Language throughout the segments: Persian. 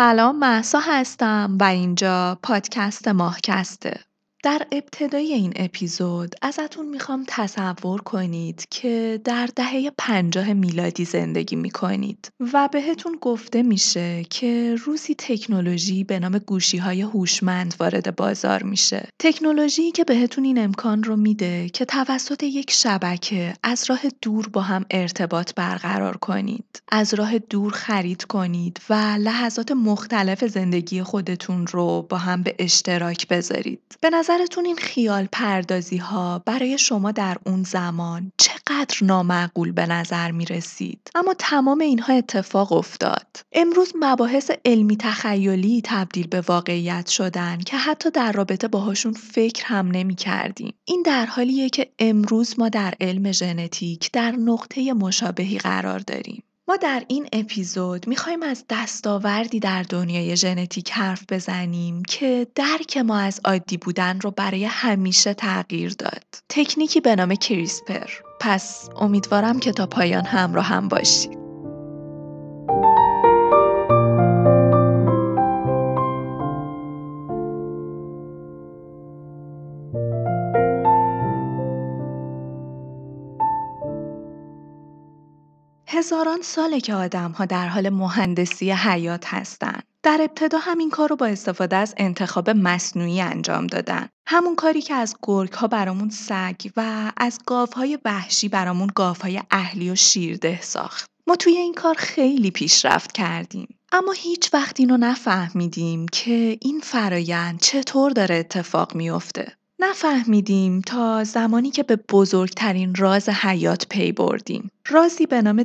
سلام محسا هستم و اینجا پادکست ماهکسته. در ابتدای این اپیزود ازتون می‌خوام تصور کنید که در دهه پنجاه میلادی زندگی می‌کنید و بهتون گفته میشه که روزی تکنولوژی به نام گوشی های هوشمند وارد بازار میشه. تکنولوژی که بهتون این امکان رو میده که توسط یک شبکه از راه دور با هم ارتباط برقرار کنید. از راه دور خرید کنید و لحظات مختلف زندگی خودتون رو با هم به اشتراک بذارید. به نظرتون این خیال پردازی ها برای شما در اون زمان چقدر نامعقول به نظر می رسید؟ اما تمام اینها اتفاق افتاد. امروز مباحث علمی تخیلی تبدیل به واقعیت شدن که حتی در رابطه باهاشون فکر هم نمی کردیم. این در حالیه که امروز ما در علم ژنتیک در نقطه مشابهی قرار داریم. ما در این اپیزود می‌خوایم از دستاوردی در دنیای ژنتیک حرف بزنیم که درک ما از عادی بودن رو برای همیشه تغییر داد. تکنیکی به نام کریسپر. پس امیدوارم که تا پایان همراه هم باشید. هزاران ساله که آدمها در حال مهندسی حیات هستند. در ابتدا همین کار رو با استفاده از انتخاب مصنوعی انجام دادن. همون کاری که از گرگ ها برامون سگ و از های وحشی برامون های اهلی و شیرده ساخت. ما توی این کار خیلی پیشرفت کردیم. اما هیچ وقت اینو نفهمیدیم که این فرایند چطور داره اتفاق میافته. نفهمیدیم تا زمانی که به بزرگترین راز حیات پی بردیم. رازی به نام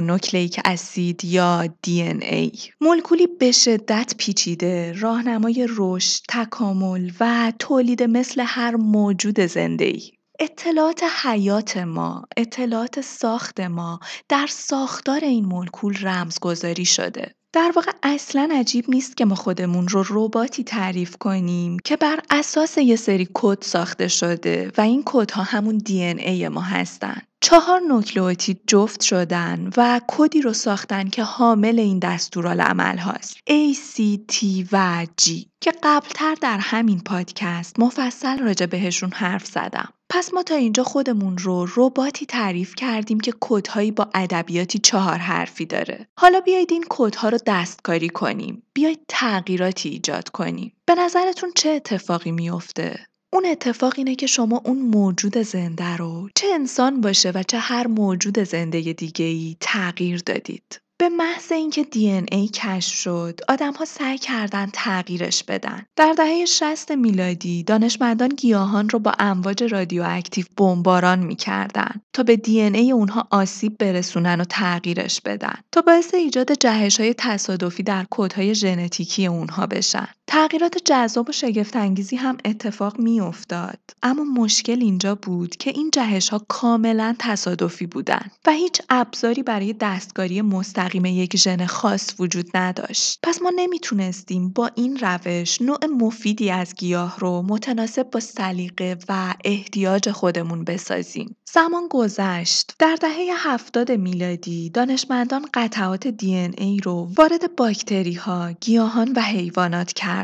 نوکلیک اسید یا DNA. مولکولی به شدت پیچیده، راهنمای رشد، تکامل و تولید مثل هر موجود ای. اطلاعات حیات ما، اطلاعات ساخت ما در ساختار این مولکول رمزگذاری شده. در واقع اصلا عجیب نیست که ما خودمون رو رباتی تعریف کنیم که بر اساس یه سری کد ساخته شده و این کدها همون دی ای ما هستن. چهار نوکلئوتید جفت شدن و کدی رو ساختن که حامل این دستورالعمل هاست A, C, T و G که قبلتر در همین پادکست مفصل راجع بهشون حرف زدم. پس ما تا اینجا خودمون رو رباتی تعریف کردیم که کدهایی با ادبیاتی چهار حرفی داره. حالا بیایید این کدها رو دستکاری کنیم. بیایید تغییراتی ایجاد کنیم. به نظرتون چه اتفاقی میافته؟ اون اتفاق اینه که شما اون موجود زنده رو چه انسان باشه و چه هر موجود زنده دیگه ای تغییر دادید. محض اینکه دی ای کشف شد، ها سعی کردند تغییرش بدن. در دهه 60 میلادی، دانشمندان گیاهان رو با امواج رادیواکتیو بمباران می‌کردند تا به دی ای اونها آسیب برسونن و تغییرش بدن تا باعث ایجاد جهش های تصادفی در کودهای ژنتیکی اونها بشن. تغییرات جذاب و شگفتانگیزی هم اتفاق میافتاد. اما مشکل اینجا بود که این جهش ها کاملا تصادفی بودند و هیچ ابزاری برای دستکاری مستقیم یک ژن خاص وجود نداشت. پس ما نمی‌تونستیم با این روش نوع مفیدی از گیاه رو متناسب با سلیقه و احتیاج خودمون بسازیم. زمان گذشت. در دهه هفتاد میلادی دانشمندان قطعات دی ای رو وارد باکتری ها گیاهان و حیوانات کرد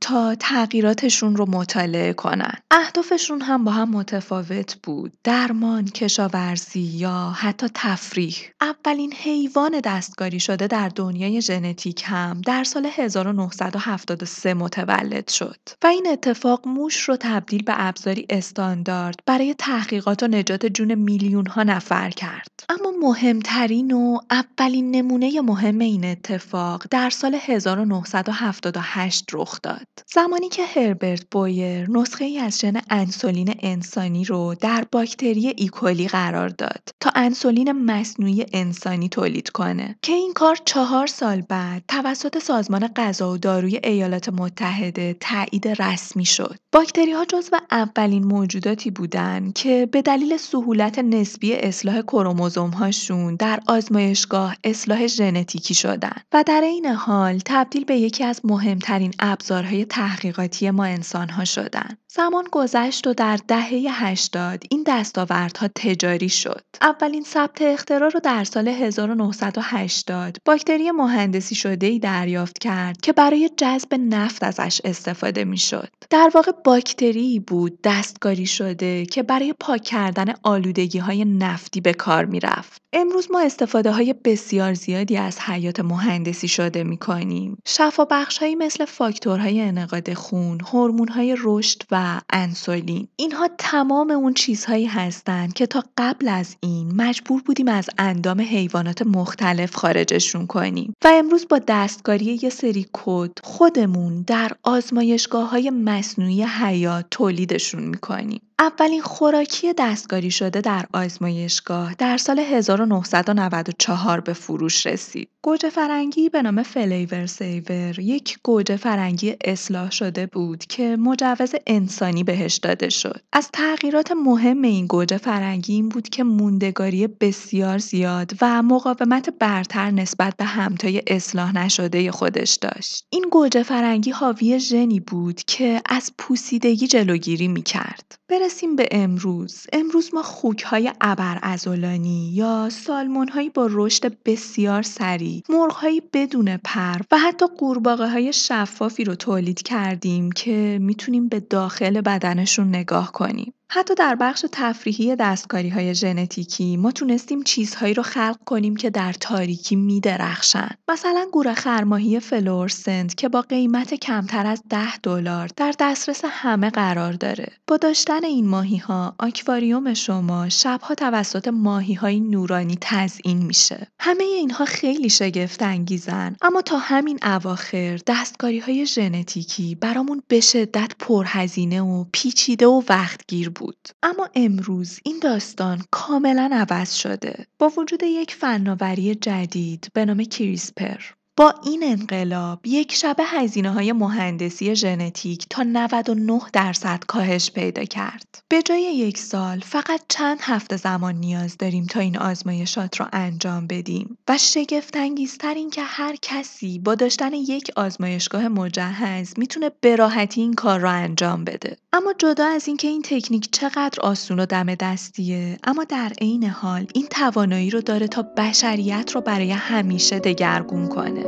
تا تغییراتشون رو مطالعه کنن. اهدافشون هم با هم متفاوت بود. درمان، کشاورزی یا حتی تفریح. اولین حیوان دستکاری شده در دنیای ژنتیک هم در سال 1973 متولد شد و این اتفاق موش رو تبدیل به ابزاری استاندارد برای تحقیقات و نجات جون میلیون ها نفر کرد. اما مهمترین و اولین نمونه مهم این اتفاق در سال 1978 رخ داد. زمانی که هربرت بویر نسخه ای از ژن انسولین انسانی رو در باکتری ایکولی قرار داد تا انسولین مصنوعی انسانی تولید کنه که این کار چهار سال بعد توسط سازمان غذا و داروی ایالات متحده تایید رسمی شد. باکتری ها جزو اولین موجوداتی بودند که به دلیل سهولت نسبی اصلاح کروموزوم هاشون در آزمایشگاه اصلاح ژنتیکی شدند و در این حال تبدیل به یکی از مهمترین ابزارهای تحقیقاتی ما انسانها شدن. زمان گذشت و در دهه 80 این دستاوردها تجاری شد. اولین ثبت اختراع رو در سال 1980 باکتری مهندسی شده ای دریافت کرد که برای جذب نفت ازش استفاده می شد. در واقع باکتری بود دستکاری شده که برای پاک کردن آلودگی های نفتی به کار می رفت. امروز ما استفاده های بسیار زیادی از حیات مهندسی شده می کنیم. شفا بخش مثل فاکتورهای انعقاد خون، هورمون های رشد و انسولین. اینها تمام اون چیزهایی هستند که تا قبل از این مجبور بودیم از اندام حیوانات مختلف خارجشون کنیم و امروز با دستکاری یه سری کد خودمون در آزمایشگاه های مصنوعی حیات تولیدشون می‌کنیم. اولین خوراکی دستکاری شده در آزمایشگاه در سال 1994 به فروش رسید. گوجه فرنگی به نام Flavr Savr یک گوجه فرنگی اصلاح شده بود که مجوز انسانی بهش داده شد. از تغییرات مهم این گوجه فرنگی این بود که موندگاری بسیار زیاد و مقاومت برتر نسبت به همتای اصلاح نشده خودش داشت. این گوجه فرنگی حاوی ژنی بود که از پوسیدگی جلوگیری می کرد. برسیم به امروز. امروز ما خوکهای ابرعضلانی یا سالمونهایی با رشد بسیار سریع، مرغهایی بدون پر و حتی قورباغه های شفافی رو تولید کردیم که می‌تونیم به داخل بدنشون نگاه کنیم. حتی در بخش تفریحی دستکاری های ژنتیکی ما تونستیم چیزهایی رو خلق کنیم که در تاریکی می درخشن. مثلا گوره خرماهی فلورسنت که با قیمت کمتر از 10 دلار در دسترس همه قرار داره. با داشتن این ماهی ها آکواریوم شما شبها توسط ماهی های نورانی تزئین میشه. همه اینها خیلی شگفت انگیزن اما تا همین اواخر دستکاری های ژنتیکی برامون به شدت پرهزینه و پیچیده و وقتگیر بود. اما امروز این داستان کاملا عوض شده. با وجود یک فناوری جدید به نام کریسپر. با این انقلاب یک شبه هزینه های مهندسی ژنتیک تا 99 درصد کاهش پیدا کرد. به جای یک سال فقط چند هفته زمان نیاز داریم تا این آزمایشات را انجام بدیم و شگفت انگیزتر این که هر کسی با داشتن یک آزمایشگاه مجهز می‌تونه به راحتی این کار را انجام بده. اما جدا از اینکه این تکنیک چقدر آسون و دم دستیه اما در عین حال این توانایی رو داره تا بشریت رو برای همیشه دگرگون کنه.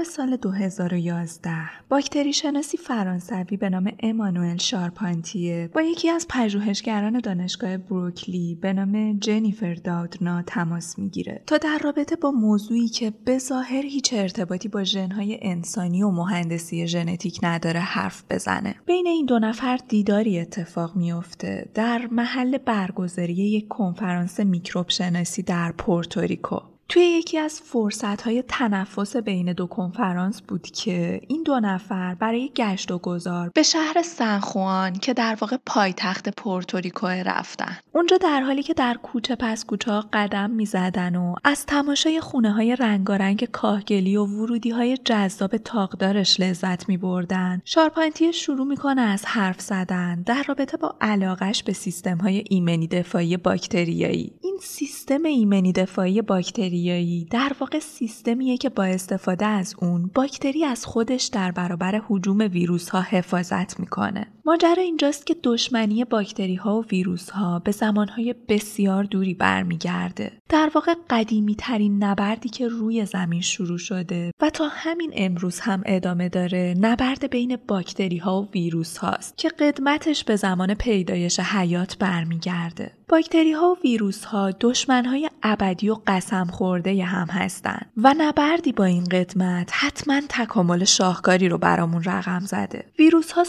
بهار سال 2011 باکتری شناسی فرانسوی به نام امانوئل شارپانتیه. با یکی از پژوهشگران دانشگاه بروکلی به نام جنیفر داودنا تماس می‌گیره تا در رابطه با موضوعی که به ظاهر هیچ ارتباطی با ژنهای انسانی و مهندسی ژنتیک نداره حرف بزنه. بین این دو نفر دیداری اتفاق میافته. در محل برگزاری یک کنفرانس میکروب شناسی در پورتوریکو. توی یکی از فرصتهای تنفس بین دو کنفرانس بود که این دو نفر برای گشت و گذار به شهر سن خوان که در واقع پایتخت پورتوریکو رفتن. اونجا در حالی که در کوچه پس کوچه ها قدم می زدن و از تماشای خونه های رنگارنگ کاهگلی و ورودی های جذاب تاقدارش لذت می بردن. شارپانتی شروع می‌کنه از حرف زدن در رابطه با علاقش به سیستم های ایمنی دفاعی باکتریایی. این سیستم ایمنی دفاعی باکتری در واقع سیستمیه که با استفاده از اون باکتری از خودش در برابر حجوم ویروس ها حفاظت می‌کنه. ماجرا اینجاست که دشمنی باکتری ها و ویروس ها به زمانهای بسیار دوری برمیگرده. در واقع قدیمی ترین نبردی که روی زمین شروع شده و تا همین امروز هم ادامه داره نبرد بین باکتری ها و ویروس هاست که قدمتش به زمان پیدایش حیات برمیگرده. باکتری ها و ویروس ها دشمن های ابدی و قسم خورده هم هستند و نبردی با این قدمت حتما تکامل شاهکاری رو برامون رقم زده. ویروس ها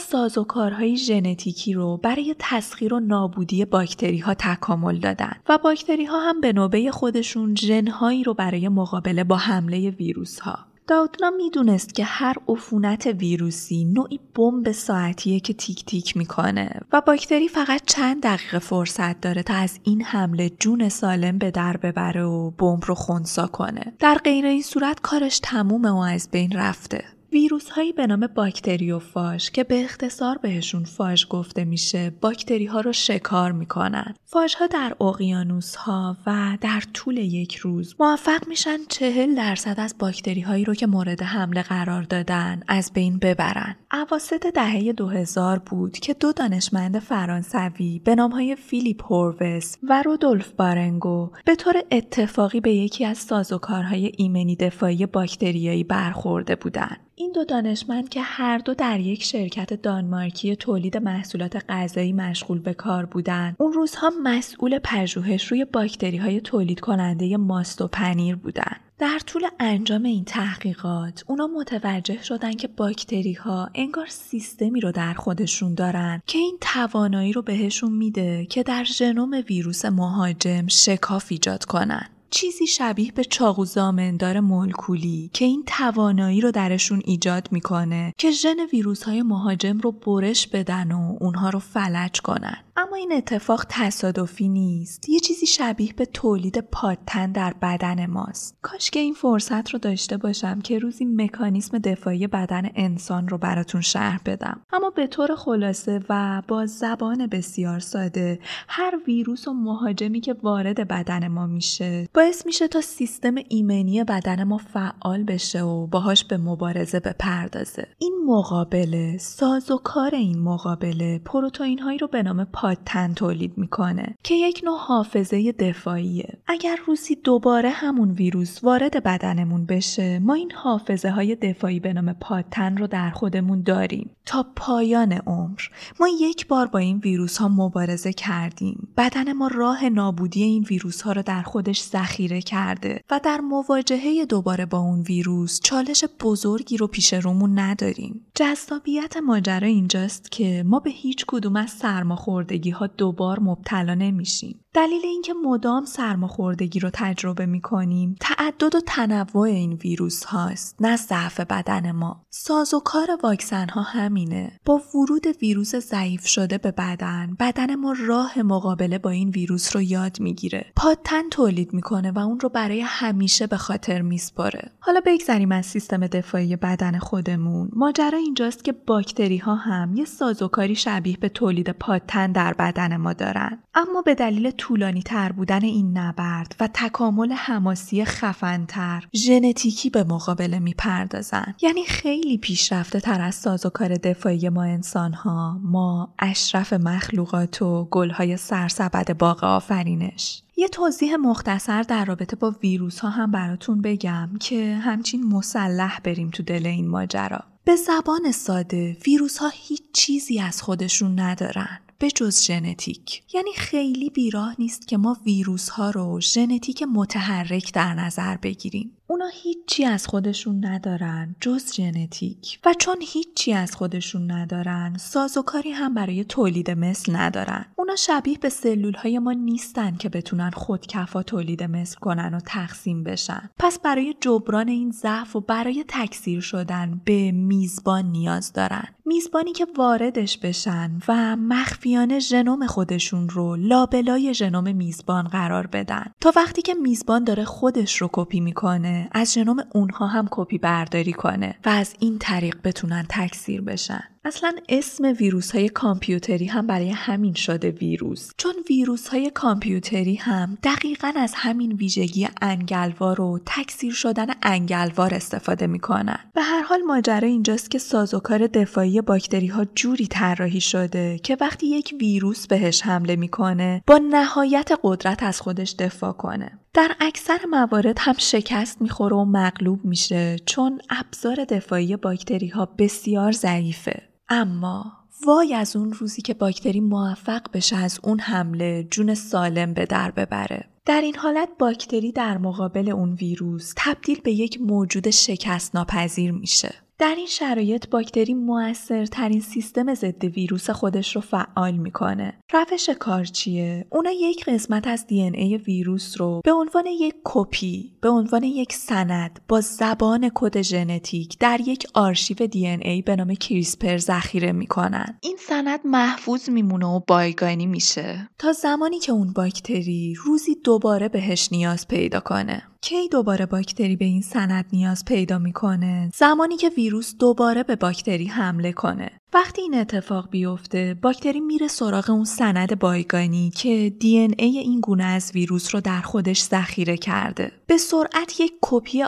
ژنتیکی رو برای تسخیر و نابودی باکتری ها تکامل دادن و باکتری ها هم به نوبه خودشون ژنهایی رو برای مقابله با حمله ویروس ها داودنا می‌دونست که هر عفونت ویروسی نوعی بمب ساعتیه که تیک تیک می‌کنه و باکتری فقط چند دقیقه فرصت داره تا از این حمله جون سالم به در ببره و بمب رو خونسا کنه. در غیر این صورت کارش تمومه و از بین رفته. ویروس هایی به نام باکتریوفاژ که به اختصار بهشون فاژ گفته میشه باکتری ها رو شکار می‌کنن. فاژ ها در اقیانوس ها و در طول یک روز موفق میشن چهل درصد از باکتری هایی رو که مورد حمله قرار دادن از بین ببرن. اواسط دهه 2000 بود که دو دانشمند فرانسوی به نام های فیلیپ هوروس و رودولف بارنگو به طور اتفاقی به یکی از سازوکارهای ایمنی دفاعی باکتریایی برخورده بودند. این دو دانشمند که هر دو در یک شرکت دانمارکی تولید محصولات غذایی مشغول به کار بودند اون روزها مسئول پژوهش روی باکتری های تولید کننده ماست و پنیر بودند در طول انجام این تحقیقات اونا متوجه شدن که باکتری ها انگار سیستمی رو در خودشون دارن که این توانایی رو بهشون میده که در ژنوم ویروس مهاجم شکاف ایجاد کنن. چیزی شبیه به چاقو زامندار مولکولی که این توانایی رو درشون ایجاد می‌کنه که ژن ویروس های مهاجم رو برش بدن و اونها رو فلج کنن. اما این اتفاق تصادفی نیست. یه چیزی شبیه به تولید پادتن در بدن ماست. کاش که این فرصت رو داشته باشم که روزی مکانیسم دفاعی بدن انسان رو براتون شرح بدم. اما به طور خلاصه و با زبان بسیار ساده هر ویروس و مهاجمی که وارد بدن ما میشه باعث میشه تا سیستم ایمنی بدن ما فعال بشه و باهاش به مبارزه بپردازه. این مقابله ساز و کار این مقابله پروتئین هایی رو به نام پادتن تولید می‌کنه که یک نوع حافظه دفاعیه. اگر روزی دوباره همون ویروس وارد بدنمون بشه ما این حافظه های دفاعی به نام پادتن رو در خودمون داریم. تا پایان عمر. ما یک بار با این ویروس ها مبارزه کردیم. بدن ما راه نابودی این ویروس ها رو در خودش ذخیره کرده و در مواجهه دوباره با اون ویروس چالش بزرگی رو پیش رومون نداریم. جذابیت ماجرا اینجاست که ما به هیچ کدوم از سرماخوردگی ها دوبار مبتلا نمیشیم. دلیل اینکه مدام سرماخوردگی رو تجربه می کنیم تعدد و تنوع این ویروس هاست نه ضعف بدن ما. ساز و کار واکسن ها همینه. با ورود ویروس ضعیف شده به بدن بدن ما راه مقابله با این ویروس رو یاد می‌گیره. پادتن تولید می‌کنه و اون رو برای همیشه به خاطر میسپاره. حالا بگذریم از سیستم دفاعی بدن خودمون. ماجرا اینجاست که باکتری ها هم یه سازوکاری شبیه به تولید پادتن در بدن ما دارن. اما به دلیل طولانی تر بودن این نبرد و تکامل حماسی خفنتر ژنتیکی به مقابله می‌پردازن یعنی خیلی پیشرفته تر از سازوکار دفاعی ما انسان ها ما اشرف مخلوقات و گلهای سرسبد باغ آفرینش. یه توضیح مختصر در رابطه با ویروس ها هم براتون بگم که همچین مسلح بریم تو دل این ماجرا. به زبان ساده ویروس ها هیچ چیزی از خودشون ندارن. به جز ژنتیک. یعنی خیلی بیراه نیست که ما ویروس ها رو ژنتیک متحرک در نظر بگیریم. اونا هیچی از خودشون ندارن جز ژنتیک. و چون هیچی از خودشون ندارن سازوکاری هم برای تولید مثل ندارن. اونا شبیه به سلول های ما نیستن که بتونن خودکفا تولید مثل کنن و تقسیم بشن. پس برای جبران این ضعف و برای تکثیر شدن به میزبان نیاز دارن. میزبانی که واردش بشن و مخفیانه ژنوم خودشون رو لابلای ژنوم میزبان قرار بدن. تا وقتی که میزبان داره خودش رو کپی می‌کنه از ژنوم اونها هم کپی برداری کنه و از این طریق بتونن تکثیر بشن. اصلا اسم ویروس های کامپیوتری هم برای همین شده ویروس. چون ویروس های کامپیوتری هم دقیقا از همین ویژگی انگلوار و تکثیر شدن انگلوار استفاده می‌کنن. به هر حال ماجرا اینجاست که سازوکار دفاعی باکتری ها جوری طراحی شده که وقتی یک ویروس بهش حمله می‌کنه با نهایت قدرت از خودش دفاع کنه. در اکثر موارد هم شکست می‌خوره و مغلوب میشه چون ابزار دفاعی باکتری ها بسیار ضعیفه. اما وای از اون روزی که باکتری موفق بشه از اون حمله جون سالم به در ببره. در این حالت باکتری در مقابل اون ویروس تبدیل به یک موجود شکست ناپذیر میشه. در این شرایط باکتری موثرترین سیستم ضد ویروس خودش رو فعال می‌کنه. روش کار چیه؟ اونا یک قسمت از دی ان ای ویروس رو به عنوان یک کپی، به عنوان یک سند با زبان کد ژنتیک در یک آرشیو دی ان ای به نام کریسپر ذخیره می‌کنن. این سند محفوظ میمونه و بایگانی میشه تا زمانی که اون باکتری روزی دوباره بهش نیاز پیدا کنه. کی دوباره باکتری به این سند نیاز پیدا می‌کنه؟ زمانی که ویروس دوباره به باکتری حمله کنه. وقتی این اتفاق بیفته باکتری میره سراغ اون سند بایگانی که دی ای این گونه از ویروس رو در خودش ذخیره کرده. به سرعت یک کپی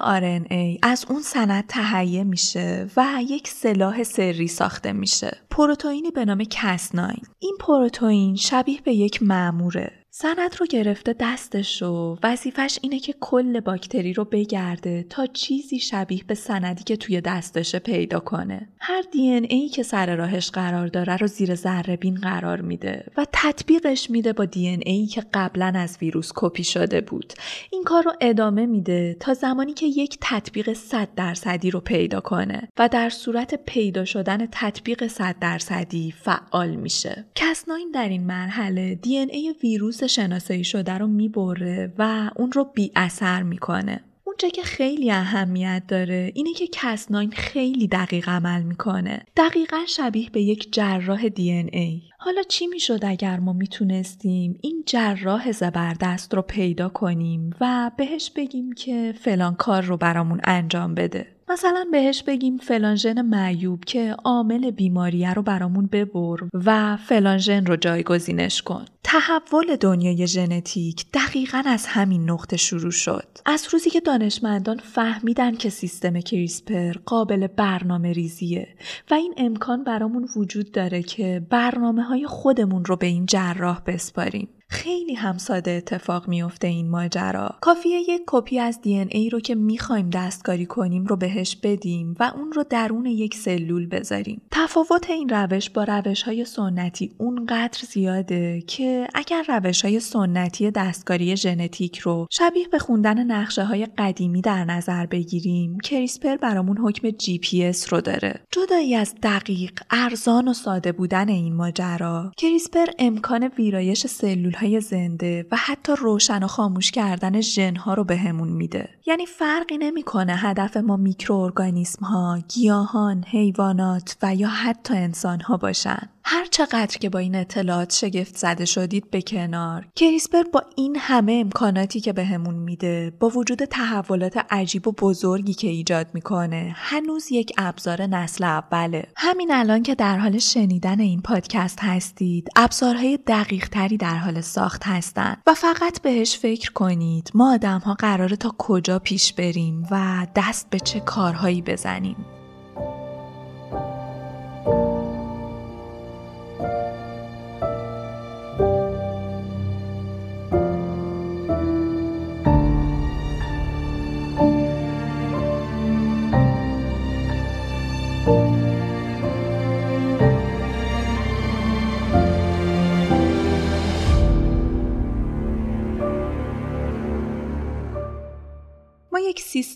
ای از اون سند تهیه میشه و یک سلاح سری ساخته میشه. پروتئینی به نام کسناین این پروتئین شبیه به یک معموره سند رو گرفته دستش و وظیفش اینه که کل باکتری رو بگرده تا چیزی شبیه به سندی که توی دستشه پیدا کنه. هر دی ای که سر راهش قرار داره رو زیر ذره بین قرار میده و تطبیقش میده با دی ای که قبلا از ویروس کپی شده بود. این کار رو ادامه میده تا زمانی که یک تطبیق 100 درصدی رو پیدا کنه و در صورت پیدا شدن تطبیق 100 درصدی فعال میشه. کسناین در این مرحله دی ای ویروس شناسایی شده رو می‌بره و اون رو بی اثر می‌کنه. اونجا که خیلی اهمیت داره اینه که کسناین خیلی دقیق عمل می‌کنه. دقیقا شبیه به یک جراح دی ای. حالا چی می‌شد اگر ما می‌تونستیم این جراح زبردست رو پیدا کنیم و بهش بگیم که فلان کار رو برامون انجام بده؟ مثلا بهش بگیم فلانژن معیوب که عامل بیماریه رو برامون ببر و فلان ژن رو جایگزینش کن. تحول دنیای ژنتیک دقیقا از همین نقطه شروع شد. از روزی که دانشمندان فهمیدن که سیستم کریسپر قابل برنامه ریزیه و این امکان برامون وجود داره که برنامه های خودمون رو به این جراح بسپاریم. خیلی هم ساده اتفاق میفته این ماجرا. کافیه یک کپی از دی‌ان‌ای رو که می‌خوایم دستکاری کنیم رو بهش بدیم و اون رو درون یک سلول بذاریم. تفاوت این روش با روش های سنتی اونقدر زیاده که اگر روش های سنتی دستکاری ژنتیک رو شبیه به خوندن نقشه های قدیمی در نظر بگیریم کریسپر برامون حکم جی پی اس رو داره. جدایی از دقیق ارزان و ساده بودن این ماجرا کریسپر امکان ویرایش سلول های زنده و حتی روشن و خاموش کردن ژنها رو بهمون میده. یعنی فرقی نمی‌کنه هدف ما میکروارگانیسم ها گیاهان حیوانات و یا حتی انسان ها باشن. هر چقدر که با این اطلاعات شگفت زده شدید به کنار. کریسپر با این همه امکاناتی که بهمون میده با وجود تحولات عجیب و بزرگی که ایجاد می‌کنه هنوز یک ابزار نسل اوله. همین الان که در حال شنیدن این پادکست هستید ابزارهای دقیق تری در حال ساخت هستند و فقط بهش فکر کنید ما آدم ها قراره تا کجا پیش بریم و دست به چه کارهایی بزنیم.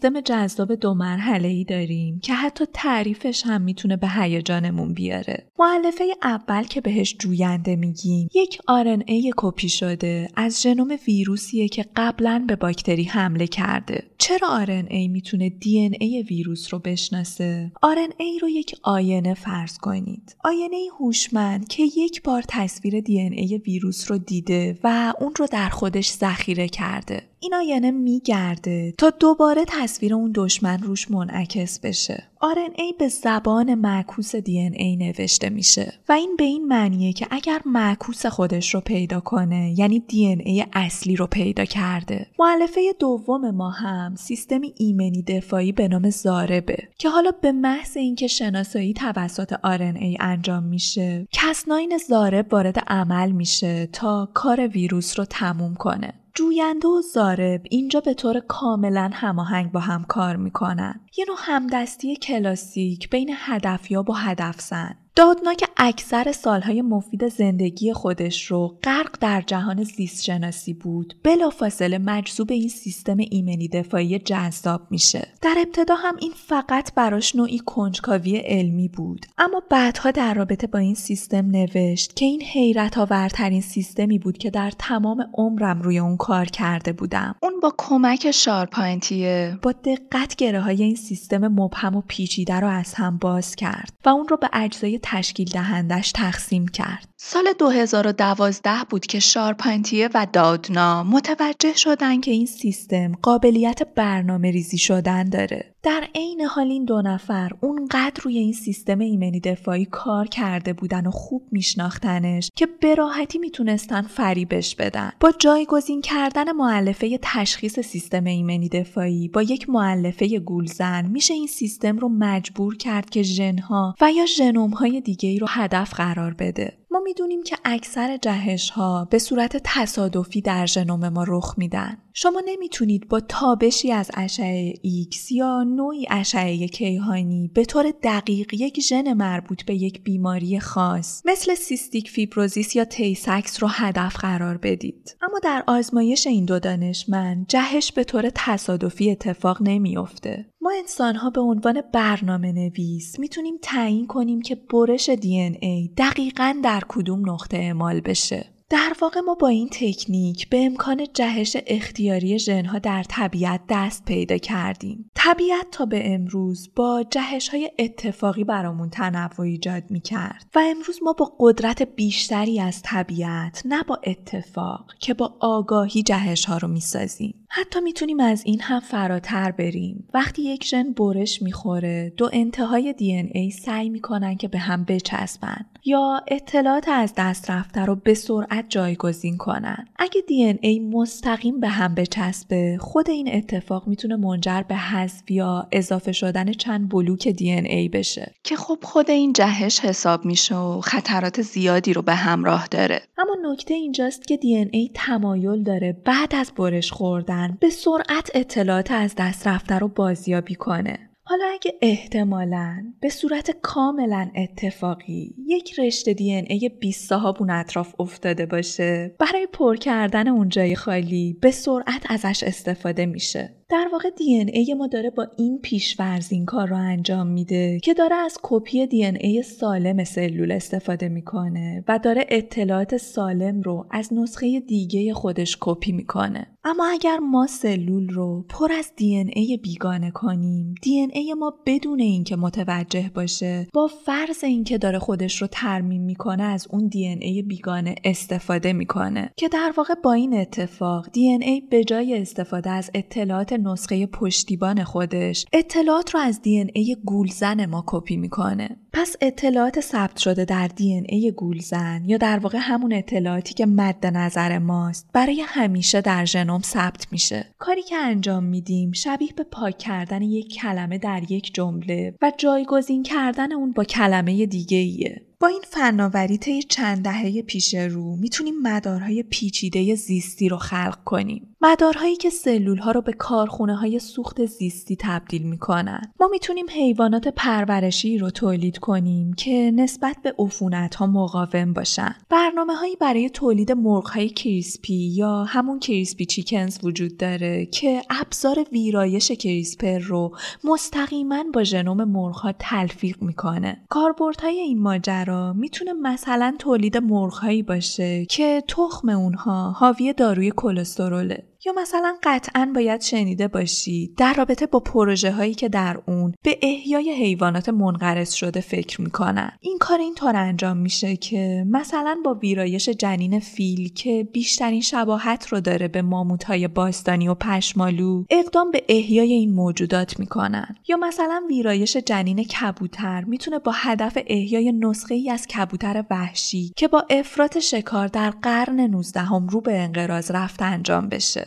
سیستم جذاب دو مرحله ای داریم که حتی تعریفش هم می‌تونه به هیجانمون بیاره. معلفه اول که بهش جوینده میگیم یک RNA کپی شده از ژنوم ویروسیه که قبلا به باکتری حمله کرده. چرا RNA می‌تونه DNA ویروس رو بشناسه؟ RNA رو یک آینه فرض کنید. آینه هوشمند که یک بار تصویر DNA ویروس رو دیده و اون رو در خودش ذخیره کرده. این آینه میگرده تا دوباره تصویر اون دشمن روش منعکس بشه. RNA به زبان معکوس DNA نوشته میشه و این به این معنیه که اگر معکوس خودش رو پیدا کنه یعنی DNA اصلی رو پیدا کرده. معلفه دوم ما هم سیستم ایمنی دفاعی به نام زاربه که حالا به محض اینکه شناسایی توسط RNA انجام میشه کسناین زارب وارد عمل میشه تا کار ویروس رو تموم کنه. جوینده و زارب اینجا به طور کاملا هماهنگ با هم کار می‌کنن. یه نوع همدستی کلاسیک بین هدفیاب و هدفزن. دادنا که اکثر سالهای مفید زندگی خودش رو غرق در جهان زیست شناسی بود بلافاصله مجذوب این سیستم ایمنی دفاعی جذاب میشه. در ابتدا هم این فقط براش نوعی کنجکاوی علمی بود اما بعدها در رابطه با این سیستم نوشت که این حیرت آورترین سیستمی بود که در تمام عمرم روی اون کار کرده بودم. اون با کمک شارپانتیه با دقت گره های این سیستم مبهم و پیچیده رو از هم باز کرد و اون رو به اجزای تشکیل دهندش تقسیم کرد. سال 2012 بود که شارپانتیه و دادنا متوجه شدن که این سیستم قابلیت برنامه ریزی شدن داره. در عین حال این دو نفر اونقدر روی این سیستم ایمنی دفاعی کار کرده بودن و خوب میشناختنش که به راحتی می‌تونستن فریبش بدن. با جایگزین کردن مؤلفه تشخیص سیستم ایمنی دفاعی با یک مؤلفه گول‌زن میشه این سیستم رو مجبور کرد که ژنها و یا ژنومهای دیگه ای رو هدف قرار بده. ما می‌دونیم که اکثر جهش ها به صورت تصادفی در ژنوم ما رخ میدن. شما نمی‌تونید با تابشی از اشعه ایکس یا نوعی اشعه کیهانی به طور دقیق یک ژن مربوط به یک بیماری خاص مثل cystic fibrosis یا Tay-Sachs رو هدف قرار بدید. اما در آزمایش این دو دانشمند جهش به طور تصادفی اتفاق نمیفته. ما انسان ها به عنوان برنامه نویس می‌تونیم تعیین کنیم که برش دی‌ان‌ای دقیقا در کدوم نقطه اعمال بشه. در واقع ما با این تکنیک به امکان جهش اختیاری ژنها در طبیعت دست پیدا کردیم. طبیعت تا به امروز با جهش های اتفاقی برامون تنوع ایجاد می کرد و امروز ما با قدرت بیشتری از طبیعت نه با اتفاق که با آگاهی جهش ها رو می سازیم. حتی می‌تونیم از این هم فراتر بریم. وقتی یک ژن برش می‌خوره، دو انتهای دی ای سعی می‌کنن که به هم بچسبن یا اطلاعات از دست رفته رو به سرعت جایگزین کنن. اگه دی ای مستقیم به هم بچسبه، خود این اتفاق می‌تونه منجر به حذف یا اضافه شدن چند بلوک دی ای بشه که خب خود این جهش حساب میشه و خطرات زیادی رو به همراه داره. اما نکته اینجاست که دی ای تمایل داره بعد از برش خوردن به سرعت اطلاعات از دست رفته رو بازیابی کنه. حالا اگه احتمالا به صورت کاملا اتفاقی یک رشته دی ای 20 صاحبون اطراف افتاده باشه برای پر کردن اون جای خالی به سرعت ازش استفاده میشه در واقع دی ای ما داره با این پیشورز این کار رو انجام میده که داره از کپی دی ای سالم سلول استفاده می‌کنه و داره اطلاعات سالم رو از نسخه دیگه خودش کپی می‌کنه. اما اگر ما سلول رو پر از دی ای بیگانه کنیم دی ای ما بدون اینکه متوجه باشه با فرض اینکه داره خودش رو ترمیم می‌کنه از اون دی ای بیگانه استفاده می‌کنه. که در واقع با این اتفاق دی ای به جای استفاده از اطلاعات نسخه پشتیبان خودش اطلاعات رو از دی ای گولزن ما کپی می‌کنه پس اطلاعات ثبت شده در دی ای گولزن یا در واقع همون اطلاعاتی که مد نظر ماست برای همیشه در ژنوم ثبت میشه کاری که انجام میدیم شبیه به پاک کردن یک کلمه در یک جمله و جایگزین کردن اون با کلمه دیگه ایه. با این فناوری طی چند دهه پیش رو می‌تونیم مدارهای پیچیده زیستی رو خلق کنیم. مدارهایی که سلول ها رو به کارخونه های سوخت زیستی تبدیل می‌کنن. ما می‌تونیم حیوانات پرورشی رو تولید کنیم که نسبت به عفونت ها مقاوم باشن. برنامه هایی برای تولید مرغ های crispy یا همون crispy chickens وجود داره که ابزار ویرایش کریسپر رو مستقیما با ژنوم مرغ ها تلفیق می‌کنه. کاربردهای این ماجرا می‌تونه مثلا تولید مرغ هایی باشه که تخم اونها حاوی داروی کلستروله. یا مثلا قطعا باید شنیده باشید در رابطه با پروژه هایی که در اون به احیای حیوانات منقرض شده فکر می‌کنن. این کار اینطور انجام میشه که مثلا با ویرایش جنین فیل که بیشترین شباهت رو داره به ماموت های باستانی و پشمالو اقدام به احیای این موجودات می‌کنن. یا مثلا ویرایش جنین کبوتر می‌تونه با هدف احیای نسخه ای از کبوتر وحشی که با افراط شکار در قرن 19 هم رو به انقراض رفت انجام بشه.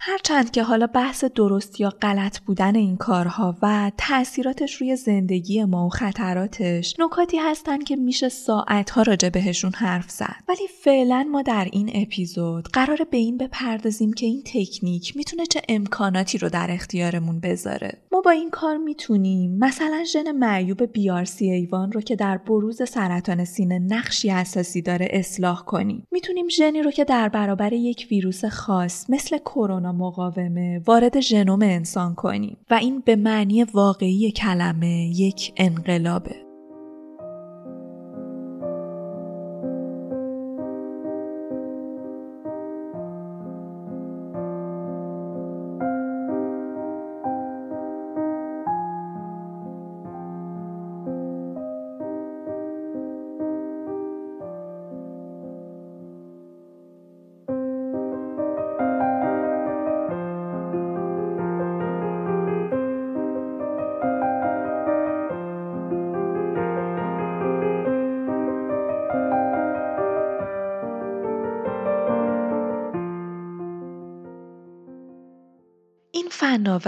هرچند که حالا بحث درست یا غلط بودن این کارها و تاثیراتش روی زندگی ما و خطراتش نکاتی هستن که میشه ساعتها راجع بهشون حرف زد. ولی فعلا ما در این اپیزود قرار به این بپردازیم که این تکنیک می‌تونه چه امکاناتی رو در اختیارمون بذاره. ما با این کار می‌تونیم مثلا ژن معیوب بیارسی ایوان رو که در بروز سرطان سینه نقشی اساسی داره اصلاح کنیم. می‌تونیم ژنی رو که در برابر یک ویروس خاص مثل کرونا مقاومه وارد ژنوم انسان کنیم. و این به معنی واقعی کلمه یک انقلابه.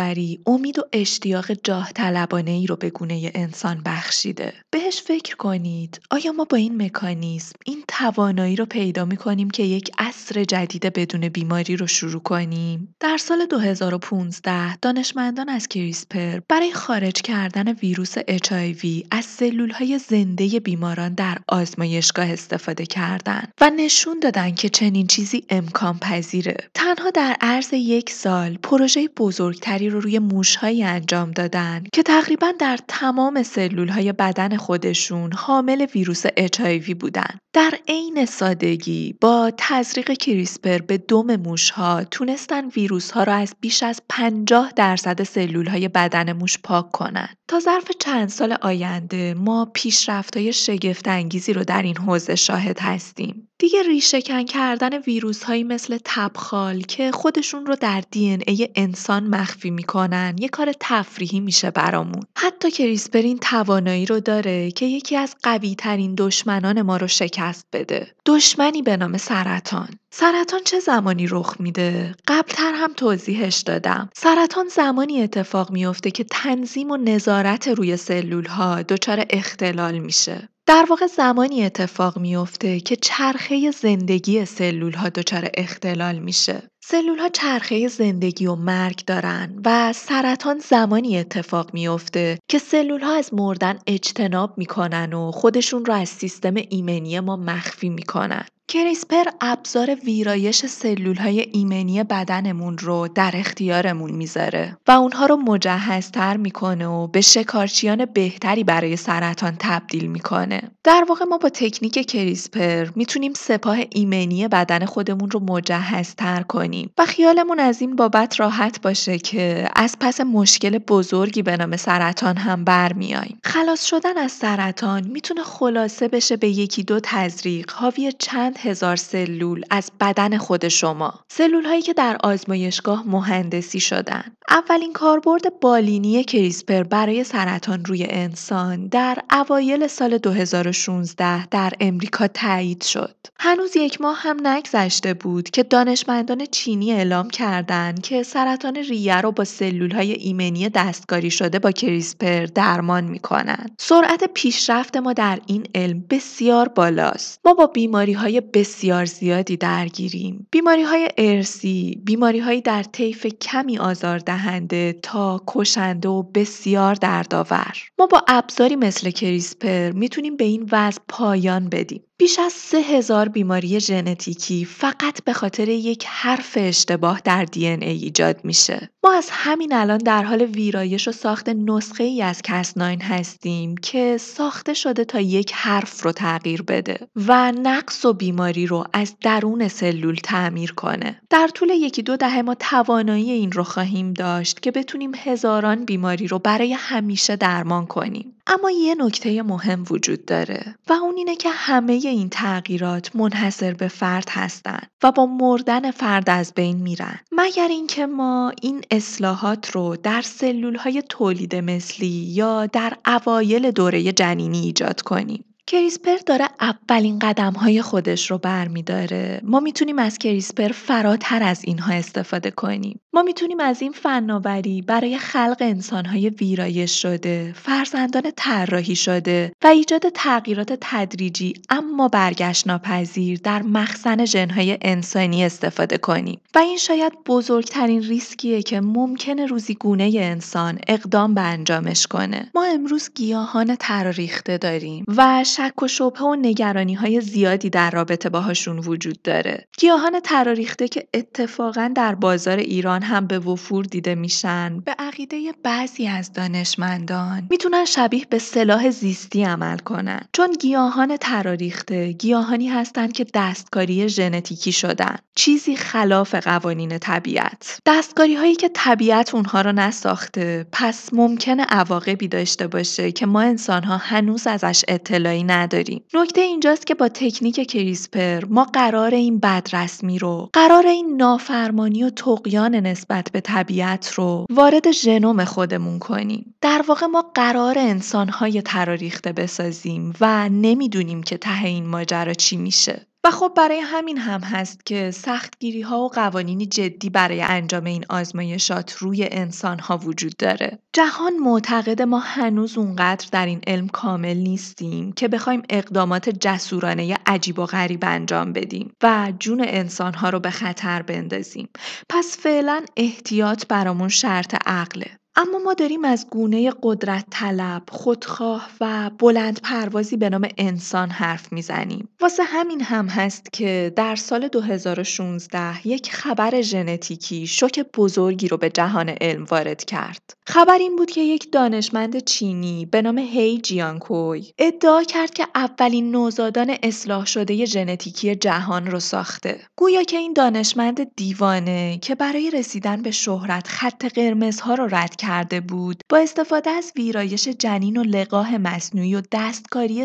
فناوری امید و اشتیاق جاه طلبانه ای رو به گونه انسان بخشیده. بهش فکر کنید آیا ما با این مکانیزم این توانایی رو پیدا می کنیم که یک عصر جدید بدون بیماری رو شروع کنیم؟ در سال 2015 دانشمندان از کریسپر برای خارج کردن ویروس HIV از سلول های زنده بیماران در آزمایشگاه استفاده کردند و نشون دادن که چنین چیزی امکان پذیره. تنها در عرض یک سال پروژه بزرگتری رو روی موشهایی انجام دادن که تقریبا در تمام سلول های بدن خودشون حامل ویروس HIV بودن. در عین سادگی با تزریق کریسپر به دم موشها تونستن ویروس ها را از بیش از 50 درصد سلول های بدن موش پاک کنند. تا ظرف چند سال آینده ما پیشرفت های شگفت انگیزی رو در این حوزه شاهد هستیم. دیگه ریشهکن کردن ویروس هایی مثل تبخال که خودشون رو در دی ای انسان مخفی می‌کنن یه کار تفریحی میشه برامون. حتی این توانایی رو داره که یکی از قوی ترین دشمنان ما رو شکست بده. دشمنی به نام سرطان. سرطان چه زمانی رخ میده؟ قبلتر هم توضیحش دادم. سرطان زمانی اتفاق میافته که تنظیم و نظارت روی سلول ها دچار اختلال میشه. در واقع زمانی اتفاق میافته که چرخه زندگی سلول ها دچار اختلال میشه. سلول ها چرخه زندگی و مرگ دارن و سرطان زمانی اتفاق میافته که سلول ها از مردن اجتناب می‌کنن و خودشون رو از سیستم ایمنی ما مخفی می‌کنن. کریسپر ابزار ویرایش سلول های ایمنی بدنمون رو در اختیارمون می‌ذاره و اونها رو مجهزتر می‌کنه و به شکارچیان بهتری برای سرطان تبدیل می‌کنه. در واقع ما با تکنیک کریسپر می‌تونیم سپاه ایمنی بدن خودمون رو مجهزتر کنیم و خیالمون از این بابت راحت باشه که از پس مشکل بزرگی به نام سرطان هم برمیاییم. خلاص شدن از سرطان می‌تونه خلاصه بشه به یکی دو تزریق حاوی چند هزار سلول از بدن خود شما. سلول هایی که در آزمایشگاه مهندسی شدن. اولین کاربرد بالینی کریسپر برای سرطان روی انسان در اوایل سال 2016 در امریکا تایید شد. هنوز یک ماه هم نگذشته بود که دانشمندان چینی اعلام کردند که سرطان ریه رو با سلول های ایمنی دستکاری شده با کریسپر درمان می‌کنن سرعت پیشرفت ما در این علم بسیار بالاست. ما با بیماری های بسیار زیادی درگیریم. بیماری های ارسی، بیماری های در طیف کمی آزاردهنده تا کشنده و بسیار دردآور. ما با ابزاری مثل کریسپر می‌تونیم به این وضع پایان بدیم. بیش از سه هزار بیماری ژنتیکی فقط به خاطر یک حرف اشتباه در دی ای ایجاد میشه. ما از همین الان در حال ویرایش و ساخت نسخه ای از کسناین هستیم که ساخته شده تا یک حرف رو تغییر بده و نقص و بیماری رو از درون سلول تعمیر کنه. در طول یکی دو دهه ما توانایی این رو خواهیم داشت که بتونیم هزاران بیماری رو برای همیشه درمان کنیم. اما یه نکته مهم وجود داره و اون اینه که همه این تغییرات منحصر به فرد هستند و با مردن فرد از بین میرن. مگر اینکه ما این اصلاحات رو در سلول های تولید مثلی یا در اوایل دوره جنینی ایجاد کنیم. کریسپر داره اولین قدم های خودش رو برمیداره. ما می‌تونیم از کریسپر فراتر از اینها استفاده کنیم. ما می‌تونیم از این فناوری برای خلق انسانهای ویرایش شده، فرزندان طراحی شده و ایجاد تغییرات تدریجی اما برگشت ناپذیر در مخزن ژنهای انسانی استفاده کنیم. و این شاید بزرگترین ریسکیه که ممکنه روزی گونه انسان اقدام به انجامش کنه. ما امروز گیاهان تراریخته داریم و شک و شبه و نگرانی های زیادی در رابطه باهاشون وجود داره. گیاهان تراریخته که اتفاقا در بازار ایران هم به وفور دیده میشن به عقیده بعضی از دانشمندان. می‌تونن شبیه به سلاح زیستی عمل کنن. چون گیاهان تراریخته گیاهانی هستند که دستکاری ژنتیکی شدن. چیزی خلاف قوانین طبیعت. دستکاری هایی که طبیعت اونها رو نساخته پس ممکنه عواقبی داشته باشه که ما انسان ها هنوز ازش اطلاعی نداریم. نکته اینجاست که با تکنیک کریسپر ما قرار این بدرسمی رو قرار این نافرمانی و تقیان نسبت به طبیعت رو وارد ژنوم خودمون کنیم. در واقع ما قرار انسانهای تراریخته بسازیم و نمی‌دونیم که ته این ماجرا چی میشه. و خب برای همین هم هست که سختگیری ها و قوانینی جدی برای انجام این آزمایشات روی انسان ها وجود داره. جهان معتقد ما هنوز اونقدر در این علم کامل نیستیم که بخوایم اقدامات جسورانه عجیب و غریب انجام بدیم و جون انسان ها رو به خطر بندازیم. پس فعلا احتیاط برامون شرط عقله. اما ما داریم از گونه قدرت طلب، خودخواه و بلند پروازی به نام انسان حرف می‌زنیم. واسه همین هم هست که در سال 2016 یک خبر ژنتیکی شوک بزرگی رو به جهان علم وارد کرد. خبر این بود که یک دانشمند چینی به نام هی جیانکوی ادعا کرد که اولین نوزادان اصلاح شده ژنتیکی جهان رو ساخته. گویا که این دانشمند دیوانه که برای رسیدن به شهرت خط قرمزها رو رد کرده بود. با استفاده از ویرایش جنین و لقاح مصنوعی و دستکاری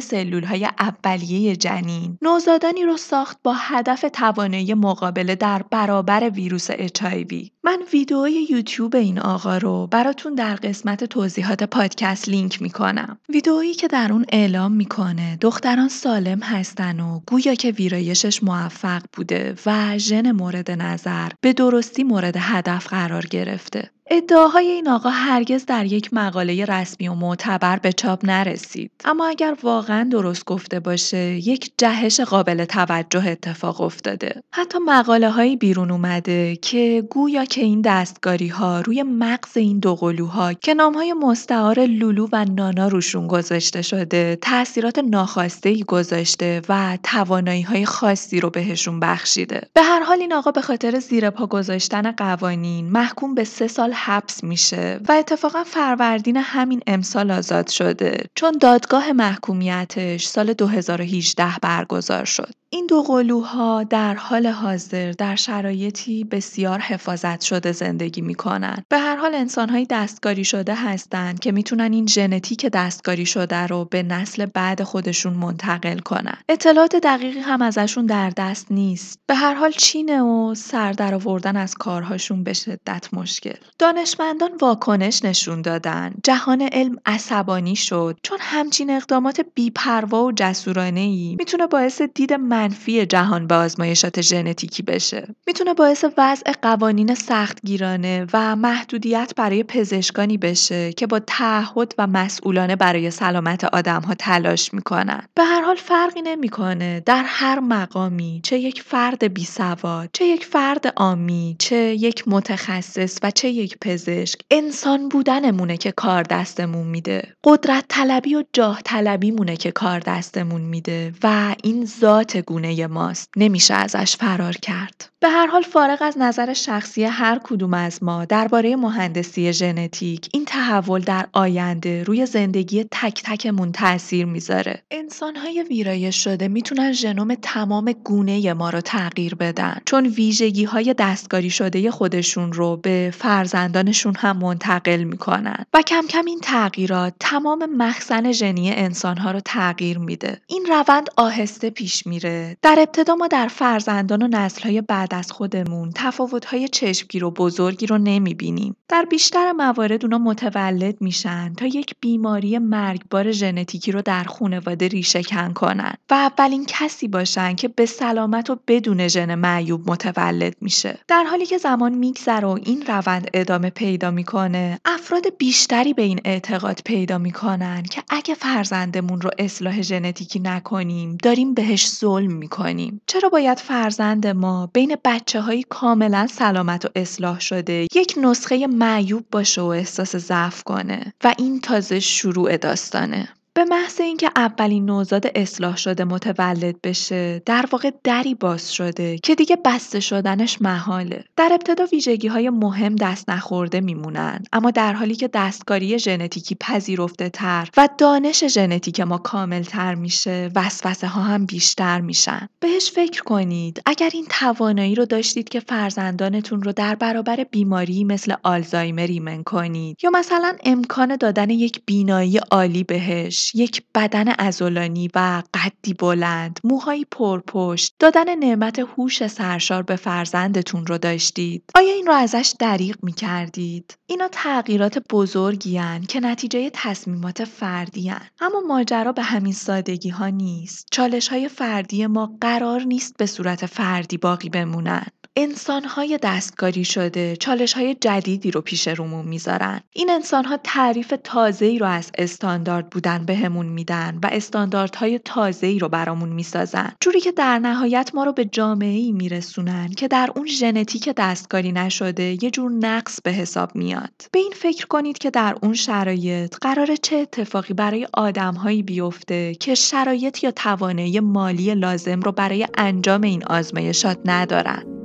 های اولیه جنین نوزادانی رو ساخت با هدف توانایی مقابله در برابر ویروس HIV من ویدئوی یوتیوب این آقا رو براتون در قسمت توضیحات پادکست لینک می‌کنم. ویدئویی که در اون اعلام می‌کنه دختران سالم هستن و گویا که ویرایشش موفق بوده و ژن مورد نظر به درستی مورد هدف قرار گرفته. ادعاهای این آقا هرگز در یک مقاله رسمی و معتبر به چاپ نرسید. اما اگر واقعا درست گفته باشه یک جهش قابل توجه اتفاق افتاده. حتی مقاله هایی بیرون اومده که گویا که این دستگاری ها روی مغز این دو قلوها که نام های مستعار لولو و نانا روشون گذاشته شده تاثیرات ناخواسته ای گذاشته و توانایی های خاصی رو بهشون بخشیده. به هر حال این آقا به خاطر زیر پا گذاشتن قوانین محکوم به سه سال حبس میشه و اتفاقا فروردین همین امسال آزاد شده چون دادگاه محکومیتش سال 2018 برگزار شد. این دو قلوها در حال حاضر در شرایطی بسیار حفاظت شده زندگی می‌کنن. به هر حال انسانهایی دستکاری شده هستند که می‌تونن این ژنتیک دستکاری شده رو به نسل بعد خودشون منتقل کنن. اطلاعات دقیقی هم ازشون در دست نیست. به هر حال چینه و سر در آوردن از کارهاشون به شدت مشکل. دانشمندان واکنش نشون دادن. جهان علم عصبانی شد چون همچین اقدامات بیپروا و جسورانه ای می‌تونه باعث دید منفی جهان به آزمایشات ژنتیکی بشه. می‌تونه باعث وضع قوانین سختگیرانه و محدودیت برای پزشکانی بشه که با تعهد و مسئولانه برای سلامت آدمها تلاش می‌کنن. به هر حال فرقی نمی‌کنه در هر مقامی چه یک فرد بی سواد، چه یک فرد آمی، چه یک متخصص و چه یک پزشک انسان بودنمونه که کار دستمون میده. قدرت طلبی و جاه طلبی مونه که کار دستمون میده و این ذات گونه ماست. نمیشه ازش فرار کرد. به هر حال فارغ از نظر شخصی هر کدوم از ما درباره مهندسی ژنتیک این تحول در آینده روی زندگی تک تکمون تاثیر می‌ذاره. انسانهای ویرایش شده می‌تونن ژنوم تمام گونه ما رو تغییر بدن چون ویژگی های دستکاری شده خودشون رو به فرزندانشون هم منتقل می‌کنن و کم کم این تغییرات تمام مخزن ژنی انسانها رو تغییر میده. این روند آهسته پیش میره در ابتدا ما در فرزندان و نسلهای بعد از خودمون تفاوتهای چشمگیر و بزرگی رو نمی‌بینیم. در بیشتر موارد اونا متولد میشن تا یک بیماری مرگبار ژنتیکی رو در خانواده ریشه کن کنن و اولین کسی باشن که به سلامت و بدون ژن معیوب متولد میشه. در حالی که زمان میگذره و این روند ادامه پیدا می‌کنه افراد بیشتری به این اعتقاد پیدا می‌کنن که اگه فرزندمون رو اصلاح ژنتیکی نکنیم داریم بهش ظلم می‌کنیم. چرا باید فرزند ما بین بچه های کاملا سلامت و اصلاح شده یک نسخه معیوب باشه و احساس ضعف کنه و این تازه شروع داستانه؟ به محض اینکه اولین نوزاد اصلاح شده متولد بشه در واقع دری باز شده که دیگه بسته شدنش محاله. در ابتدا ویژگی های مهم دست نخورده میمونن اما در حالی که دستکاری ژنتیکی پذیرفته تر و دانش ژنتیک ما کامل تر میشه وسوسه ها هم بیشتر میشن. بهش فکر کنید. اگر این توانایی رو داشتید که فرزندانتون رو در برابر بیماری مثل آلزایمر ایمن کنید یا مثلا امکان دادن یک بینایی عالی بهش یک بدن ازولانی و قدی بلند، موهایی پرپشت، دادن نعمت هوش سرشار به فرزندتون رو داشتید. آیا این رو ازش دریغ می کردید؟ اینا تغییرات بزرگی که نتیجه تصمیمات فردی. اما ماجرا به همین سادگی ها نیست. چالش های فردی ما قرار نیست به صورت فردی باقی بمونن. انسانهای دستکاری شده چالشهای جدیدی رو پیش رومون می‌ذارن. این انسانها تعریف ای رو از استاندارد بودن بهمون میدن و استانداردهای ای رو برامون می‌سازن. جوری که در نهایت ما رو به جامعه ای میرسونن که در اون ژنتیک دستکاری نشده یه جور نقص به حساب میاد. به این فکر کنید که در اون شرایط قرار چه اتفاقی برای آدمهایی بیفته که شرایط یا توانایی مالی لازم رو برای انجام این آزمایشات ندارن.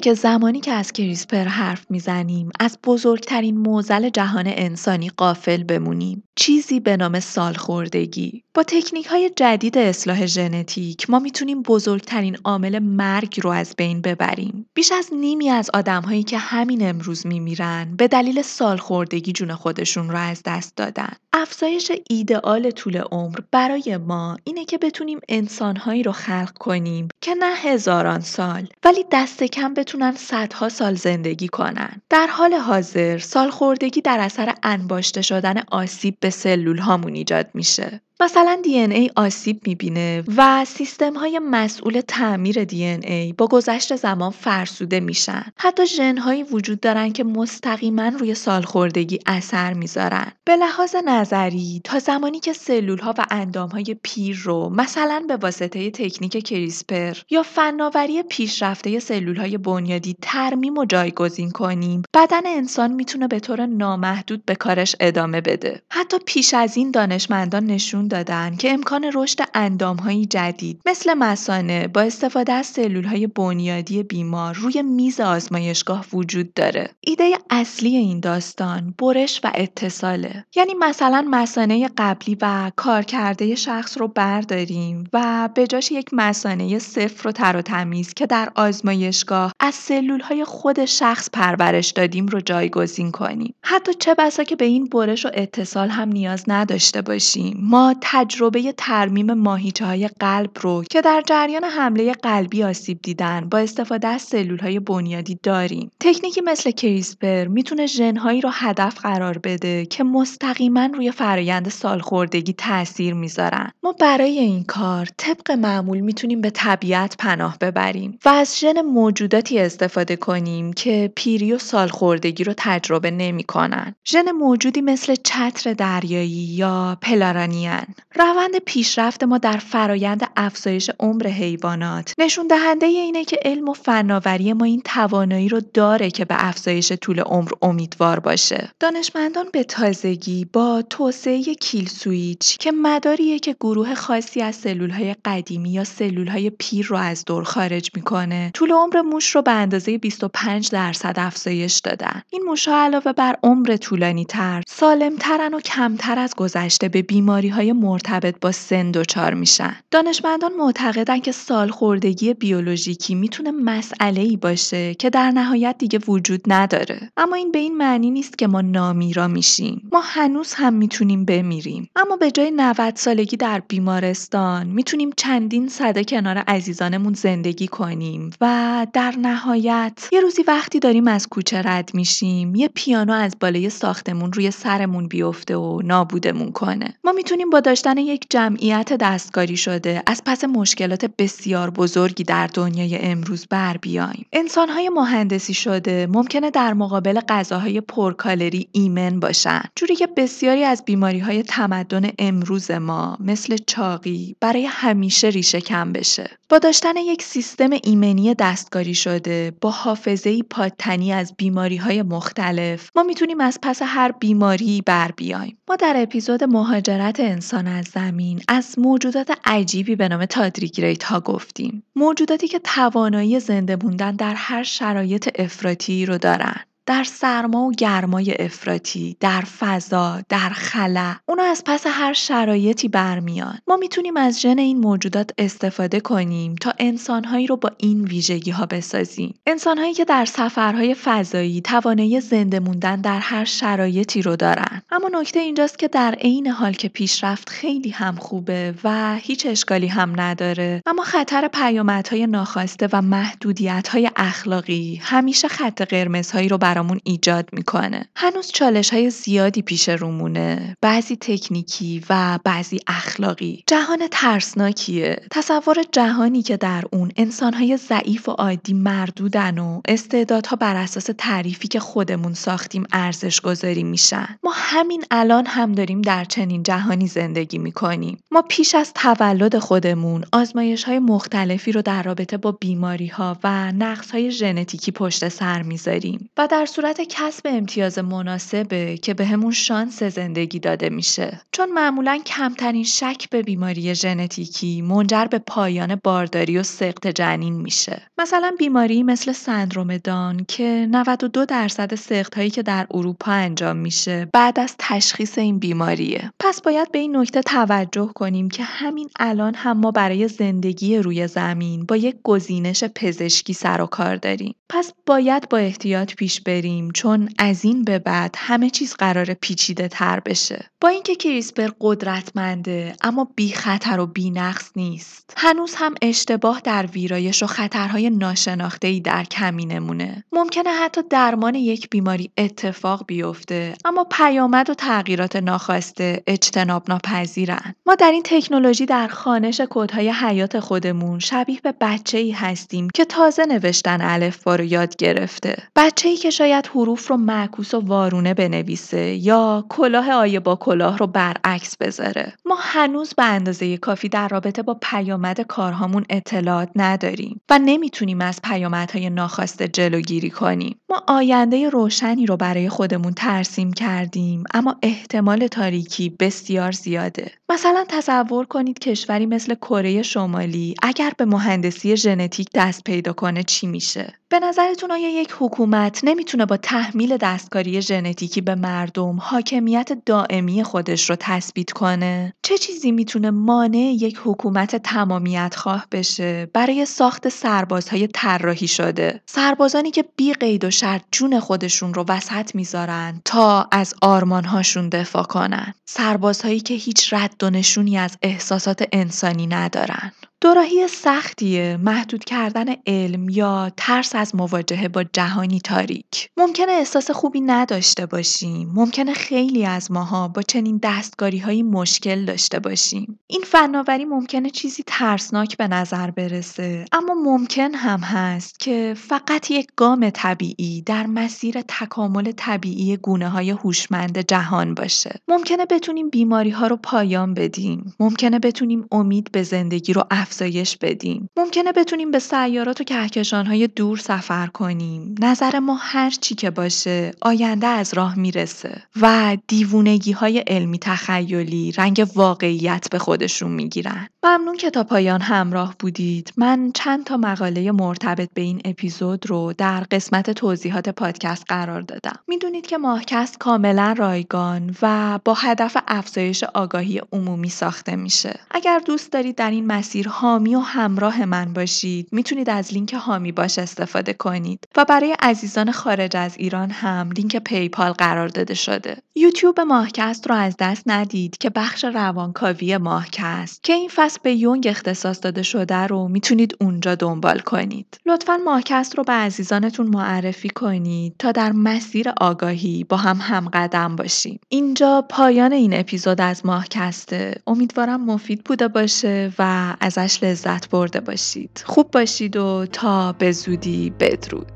که زمانی که از کریسپر حرف می‌زنیم از بزرگترین موزل جهان انسانی قافل بمونیم. چیزی به نام سالخوردگی. با تکنیک های جدید اصلاح ژنتیک ما می‌تونیم بزرگترین عامل مرگ رو از بین ببریم. بیش از نیمی از آدمهایی که همین امروز میمیرن به دلیل سالخوردگی جون خودشون رو از دست دادن. افزایش ایدئال طول عمر برای ما اینه که بتونیم انسانهایی رو خلق کنیم که نه هزاران سال ولی دست کم بتونن صدها سال زندگی کنن. در حال حاضر سالخوردگی در اثر انباشته شدن آسیب به سلول هامون ایجاد میشه. مثلا دی ای آسیب می‌بینه و سیستم های مسئول تعمیر دی ای با گذشت زمان فرسوده میشن. حتی ژن هایی وجود دارن که مستقیما روی سالخوردگی اثر می‌ذارن. به لحاظ نظری تا زمانی که سلول ها و اندام های پیر رو مثلا به واسطه تکنیک کریسپر یا فناوری پیشرفته سلول های بنیادی ترمیم و جایگزین کنیم بدن انسان می‌تونه به طور نامحدود به کارش ادامه بده. حتی پیش از این دانشمندان نشون دادن که امکان رشد اندامهایی جدید مثل مسانه با استفاده از های بنیادی بیمار روی میز آزمایشگاه وجود داره. ایده اصلی این داستان برش و اتصاله. یعنی مثلا مسانه قبلی و کارکرده شخص رو برداریم و به جاش یک مسانه صفر رو تر و تمیز که در آزمایشگاه از سلول های خود شخص پرورش دادیم رو جایگزین کنیم. حتی چه بسا که به این برش و اتصال هم نیاز نداشته باشیم. ما تجربه ترمیم ماهیچه های قلب رو که در جریان حمله قلبی آسیب دیدن با استفاده از سلول های بنیادی داریم. تکنیکی مثل کریسپر می‌تونه ژنهایی رو هدف قرار بده که مستقیما روی فرایند سالخوردگی تاثیر می‌ذارن. ما برای این کار طبق معمول می‌تونیم به طبیعت پناه ببریم و از ژن موجوداتی استفاده کنیم که پیری و سالخوردگی رو تجربه نمی‌کنن. ژن موجودی مثل چتر دریایی یا پلارانیان روند پیشرفت ما در فرایند افزایش عمر حیوانات نشون دهنده اینه که علم و فناوری ما این توانایی رو داره که به افزایش طول عمر امیدوار باشه. دانشمندان به تازگی با توسعه کیل سویچ که مداریه که گروه خاصی از سلولهای قدیمی یا سلولهای پیر رو از دور خارج می‌کنه طول عمر موش رو به اندازه 25 درصد افزایش دادن این موشها علاوه بر عمر طولانی تر سالمترن و کمتر از گذشته به بیماری های مرتبط با سن دچار میشن. دانشمندان معتقدن که سالخوردگی بیولوژیکی می‌تونه مسئله ای باشه که در نهایت دیگه وجود نداره. اما این به این معنی نیست که ما نامیرا میشیم. ما هنوز هم می‌تونیم بمیریم. اما به جای 90 سالگی در بیمارستان می‌تونیم چندین صده کنار عزیزانمون زندگی کنیم و در نهایت یه روزی وقتی داریم از کوچه رد میشیم یه پیانو از بالای ساختمون روی سرمون بیفته و نابودمون کنه. ما می‌تونیم با داشتن یک جمعیت دستکاری شده از پس مشکلات بسیار بزرگی در دنیای امروز بر بیایم. انسانهای مهندسی شده ممکنه در مقابل غذاهای پرکالری ایمن باشن. جوری که بسیاری از بیماری های تمدن امروز ما مثل چاقی برای همیشه ریشه کم بشه. با داشتن یک سیستم ایمنی دستکاری شده با حافظه پادتنی از بیماری های مختلف ما می‌تونیم از پس هر بیماری بر بیایم. ما در اپیزود مهاجرت انسان از زمین از موجودات عجیبی به نام تادریگریت ها گفتیم. موجوداتی که توانایی زنده موندن در هر شرایط افراطی رو دارن. در سرما و گرمای افراطی در فضا در خلا اونا از پس هر شرایطی برمیان. ما می‌تونیم از ژن این موجودات استفاده کنیم تا انسانهایی رو با این ویژگی ها بسازیم. انسانهایی که در سفرهای فضایی توانایی زنده موندن در هر شرایطی رو دارن. اما نکته اینجاست که در عین حال که پیشرفت خیلی هم خوبه و هیچ اشکالی هم نداره. اما خطر پیامدهای ناخواسته و محدودیت اخلاقی همیشه خط قرمزهایی رو برامون ایجاد می‌کنه. هنوز چالش های زیادی پیش رومونه. بعضی تکنیکی و بعضی اخلاقی. جهان ترسناکیه. تصور جهانی که در اون انسانهای ضعیف و عادی مردودن و استعدادها بر اساس تعریفی که خودمون ساختیم ارزش گذاری میشن. ما همین الان هم داریم در چنین جهانی زندگی می‌کنیم. ما پیش از تولد خودمون آزمایش های مختلفی رو در رابطه با بیماری ها و نقص های ژنتیکی پشت سر می‌ذاریم. و در صورت کسب امتیاز مناسبه که به شانس زندگی داده میشه. چون معمولا کمترین شک به بیماری ژنتیکی منجر به پایان بارداری و سقط جنین میشه. مثلا بیماری مثل سندروم دان که 92 درصد سقط هایی که در اروپا انجام میشه بعد از تشخیص این بیماریه. پس باید به این نکته توجه کنیم که همین الان هم ما برای زندگی روی زمین با یک گزینش پزشکی سر و کار داریم. پس باید با احتیاط پیش بریم چون از این به بعد همه چیز قرار پیچیده تر بشه. با اینکه کریسپر قدرتمنده اما بی خطر و بی نقص نیست. هنوز هم اشتباه در ویرایش و خطرهای ناشناخته ای در کمینمونه ممکنه حتی درمان یک بیماری اتفاق بیفته اما پیامد و تغییرات ناخواسته اجتناب ناپذیرن ما در این تکنولوژی در خانش کودهای حیات خودمون شبیه به بچه ای هستیم که تازه نوشتن الفبا رو یاد گرفته. بچه ای که شاید حروف رو معکوس و وارونه بنویسه یا کلاه آیه با کلاه رو برعکس بذاره. ما هنوز به اندازه کافی در رابطه با پیامد کارهامون اطلاعات نداریم و نمی‌تونیم از پیامدهای ناخواسته جلوگیری کنیم. ما آینده روشنی رو برای خودمون ترسیم کردیم اما احتمال تاریکی بسیار زیاده. مثلا تصور کنید کشوری مثل کره شمالی اگر به مهندسی ژنتیک دست پیدا کنه چی میشه؟ به نظرتون آیا یک حکومت نمی‌تونه با تحمیل دستکاری ژنتیکی به مردم حاکمیت دائمی خودش رو تثبیت کنه؟ چه چیزی می‌تونه مانع یک حکومت تمامیت خواه بشه برای ساخت سربازهای طراحی شده؟ سربازانی که بی قید و شرط جون خودشون رو وسط می‌ذارن تا از آرمانهاشون دفاع کنن. سربازهایی که هیچ رد و نشونی از احساسات انسانی ندارن. دوراهی سختیه محدود کردن علم یا ترس از مواجهه با جهانی تاریک. ممکنه احساس خوبی نداشته باشیم. ممکنه خیلی از ماها با چنین دستگاری های مشکل داشته باشیم. این فناوری ممکنه چیزی ترسناک به نظر برسه اما ممکن هم هست که فقط یک گام طبیعی در مسیر تکامل طبیعی گونه های هوشمند جهان باشه. ممکنه بتونیم بیماری ها رو پایان بدیم. ممکنه بتونیم امید به زندگی رو افزایش بدیم. ممکنه بتونیم به سیارات و کهکشان های دور سفر کنیم. نظر ما هر چی که باشه آینده از راه می‌رسه و دیوونگی های علمی تخیلی رنگ واقعیت به خودشون می‌گیرن. ممنون که تا پایان همراه بودید. من چند تا مقاله مرتبط به این اپیزود رو در قسمت توضیحات پادکست قرار دادم. می‌دونید که ماهکست کاملا رایگان و با هدف افزایش آگاهی عمومی ساخته میشه. اگر دوست دارید در این مسیر حامی و همراه من باشید. می‌تونید از لینک حامی باش استفاده کنید. و برای عزیزان خارج از ایران هم لینک پیپال قرار داده شده. یوتیوب ماهکست رو از دست ندید که بخش روانکاوی ماهکست. که این فصل به یونگ اختصاص داده شده رو می‌تونید اونجا دنبال کنید. لطفا ماهکست رو به عزیزانتون معرفی کنید تا در مسیر آگاهی با هم همقدم باشیم. اینجا پایان این اپیزود از ماهکسته. امیدوارم مفید بوده باشه و ازش لذت برده باشید. خوب باشید و تا به زودی بدرود.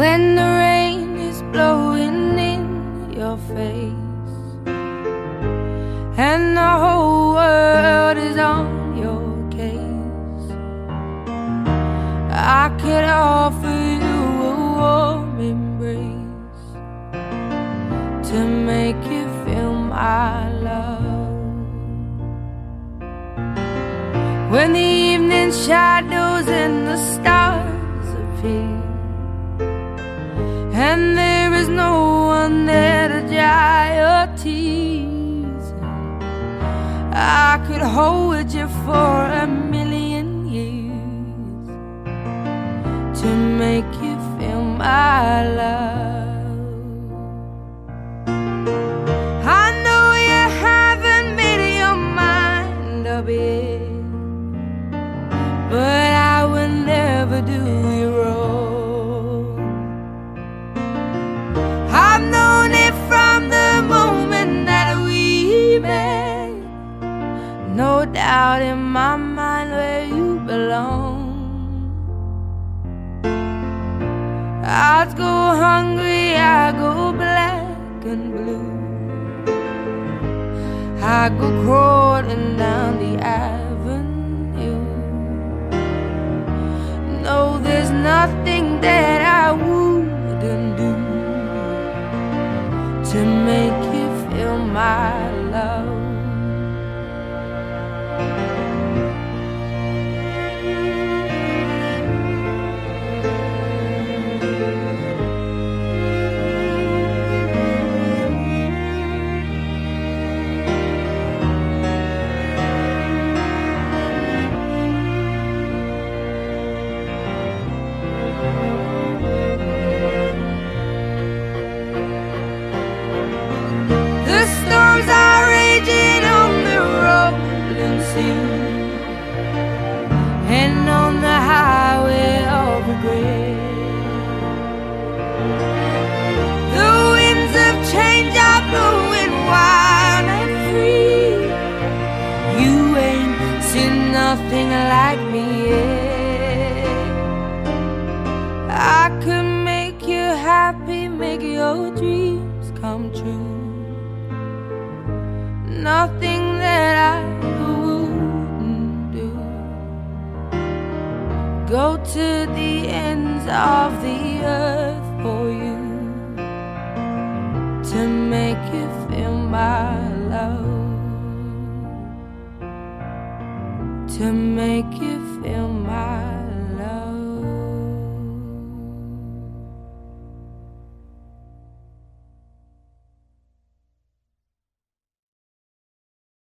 When the rain is blowing in your face and I hope for a million years to make you feel my love. I go crawling down the avenue. No, there's nothing